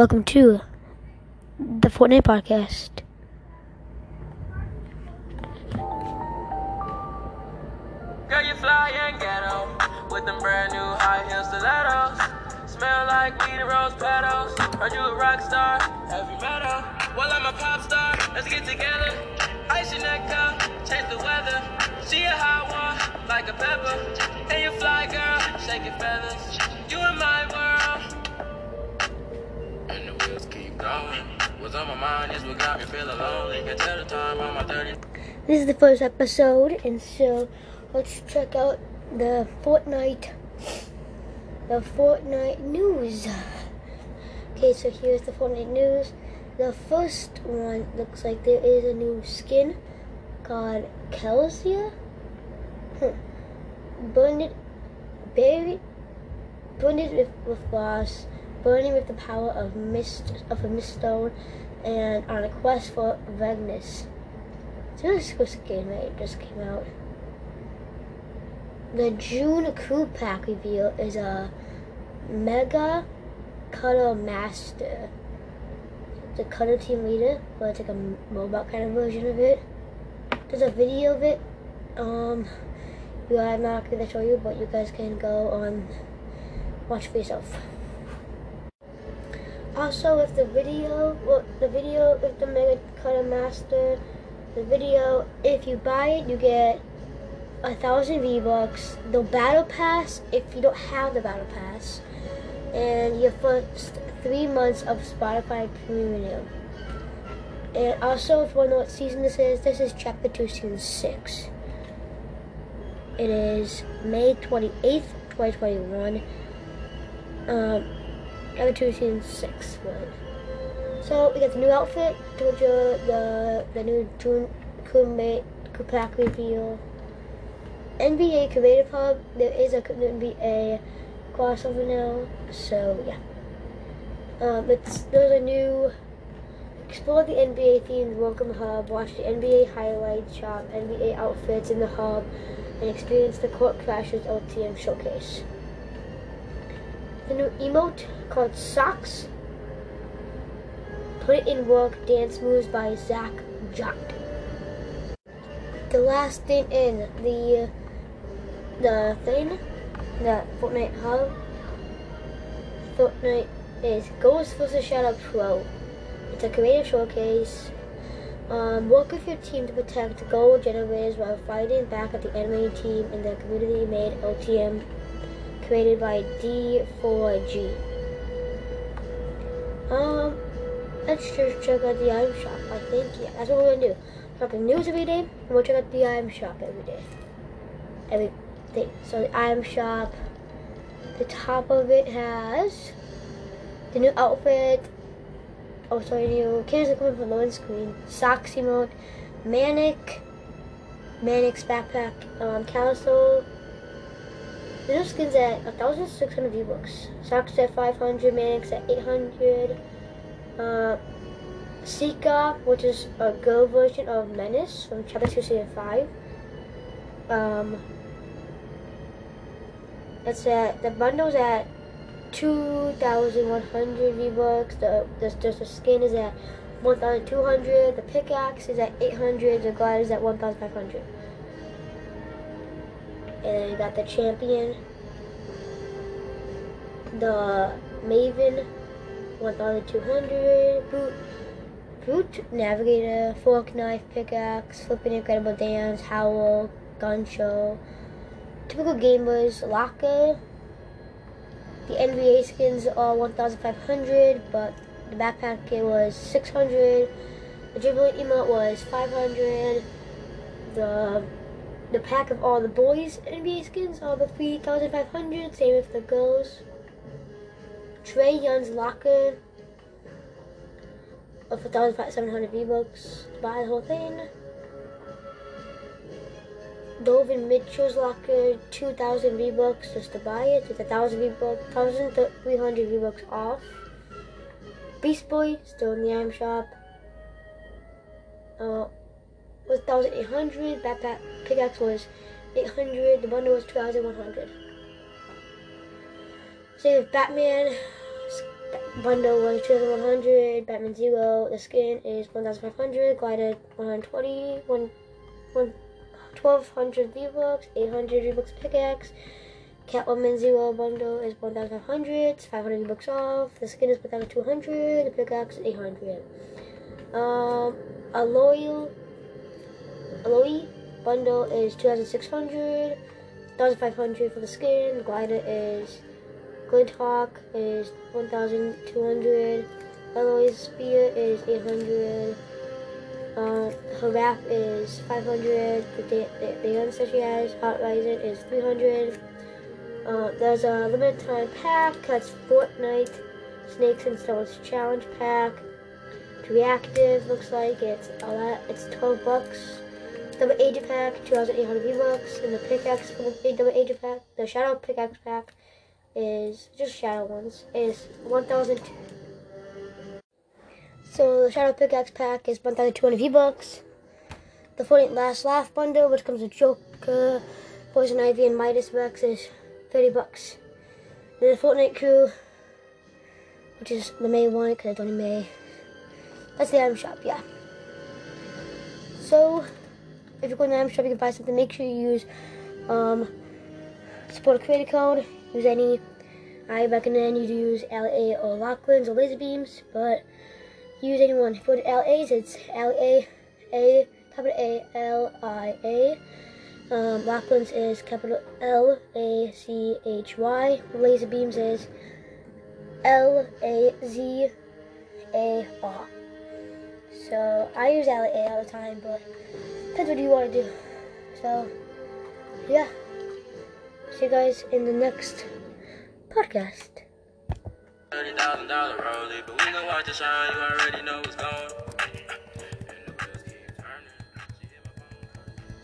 Welcome to the Fortnite Podcast. Girl, you fly and ghetto with them brand new high stilettos. Smell like weed and rose petals. Heard you a rock star, heavy metal. Well, I'm a pop star. Let's get together. Ice your neck up, change the weather. A hot one, like a pepper. And you fly, girl, shake your feathers. You in my 30. This is the first episode, and so let's check out the Fortnite, the Fortnite news. Okay, so here's the Fortnite news. The first one looks like there is a new skin called Kelsia. Burned, it, buried, burned with, with loss, burning with the power of mist of a mist stone, and on a quest for Vagnus. It's a really cool skin, right? Just came out. The June Crew Pack reveal is a Mecha Cuddle Master. A Cuddle Team Leader, but it's like a mobile kind of version of it. There's a video of it. Um, you I'm not to show you, but you guys can go on watch for yourself. Also, with the video, well, the video if the Mecha Cuddle Master, the video, if you buy it, you get a thousand V-Bucks, the Battle Pass if you don't have the Battle Pass, and your first three months of Spotify Premium. And also, if you want to know what season this is, this is Chapter 2, Season 6. It is May 28th, 2021. Um, Chapter 2, Season 6. One. So, we got the new outfit, told the, the new June Kume Kupak reveal. NBA Creative Hub, there is a NBA crossover now, so yeah. Um, there's a new Explore the NBA themed Welcome Hub, watch the NBA highlights, shop NBA outfits in the hub, and experience the Court Crashers LTM showcase. The new emote called Socks. Put it in work dance moves by Zach Jock. The last thing in the the thing that Fortnite hub Fortnite is Ghost vs Shadow Pro. It's a creative showcase. Um, work with your team to protect gold generators while fighting back at the enemy team in the community-made LTM created by D4G. Um, let's just check out the item shop. I think yeah, that's what we're gonna do. The news every day, and we'll check out the item shop every day. Every day. So the item shop, the top of it has the new outfit, oh sorry, new kids are coming from the loading screen, socks emote, manic, manic's backpack, um. The new skins at 1,600 V-Bucks. Socks at 500, Manic's at 800. Uh, Sika, which is a girl version of Menace from Chapter 2 Season 5. Um, it's at, the bundle's at 2,100 V-Bucks. The, the, the skin is at 1,200. The pickaxe is at 800. The glider is at 1,500. And then you got the champion. The Maven, 1,200. Boot, boot, navigator, fork, knife, pickaxe, flipping incredible dance, howl, gun show. Typical gamers, locker. The NBA skins are 1,500, but the backpack it was 600. The dribbling emote was 500. The the pack of all the boys NBA skins are the 3,500. Same with the girls. Trae Young's locker of 1,700 V-Bucks to buy the whole thing. Donovan Mitchell's locker, 2,000 V-Bucks just to buy it. It's 1,000 V-Bucks, 1,300 V-Bucks off. Beast Boy, still in the item shop. Uh, was 1,800. Backpack pickaxe was 800. The bundle was 2,100. Same with Batman. bundle was 2100. Batman Zero, the skin is 1500. Glider 120. One, one, 1200 V-Bucks. 800 V-Bucks pickaxe. Catwoman Zero bundle is 1500. It's 500 V-Bucks off. The skin is 1200. The pickaxe is 800. Um, Aloy, Aloy bundle is 2600. 1500 for the skin. Glider is Glinthawk is 1,200. Aloy's Spear is 800. Uh, her wrap is 500. The, the, that she has, Hot Rising, is 300. Uh, there's a limited time pack. That's Fortnite Snakes and Stones Challenge Pack. It's reactive, looks like. It's a lot. It's 12 bucks. Double Agent Pack, 2,800 V-Bucks. And the pickaxe for the double Agent Pack, the Shadow Pickaxe Pack, is just shadow ones is 1000 so the shadow pickaxe pack is 1200 v bucks the Fortnite last laugh bundle which comes with joker poison ivy and midas rex is 30 bucks. Then the Fortnite crew which is the may one because it's only may. That's the item shop yeah. So if you're going to the item shop you can buy something make sure you use um, support creator code use any. I recommend you to use LA or Lachlan's or laser beams, but use anyone. For LA's, it's LA, A, capital A, L, I, A. Um, Lachlan's is capital L, A, C, H, Y. Laser beams is L, A, Z, A, R. So I use LA all the time, but what you want to do. So, yeah. See you guys in the next podcast.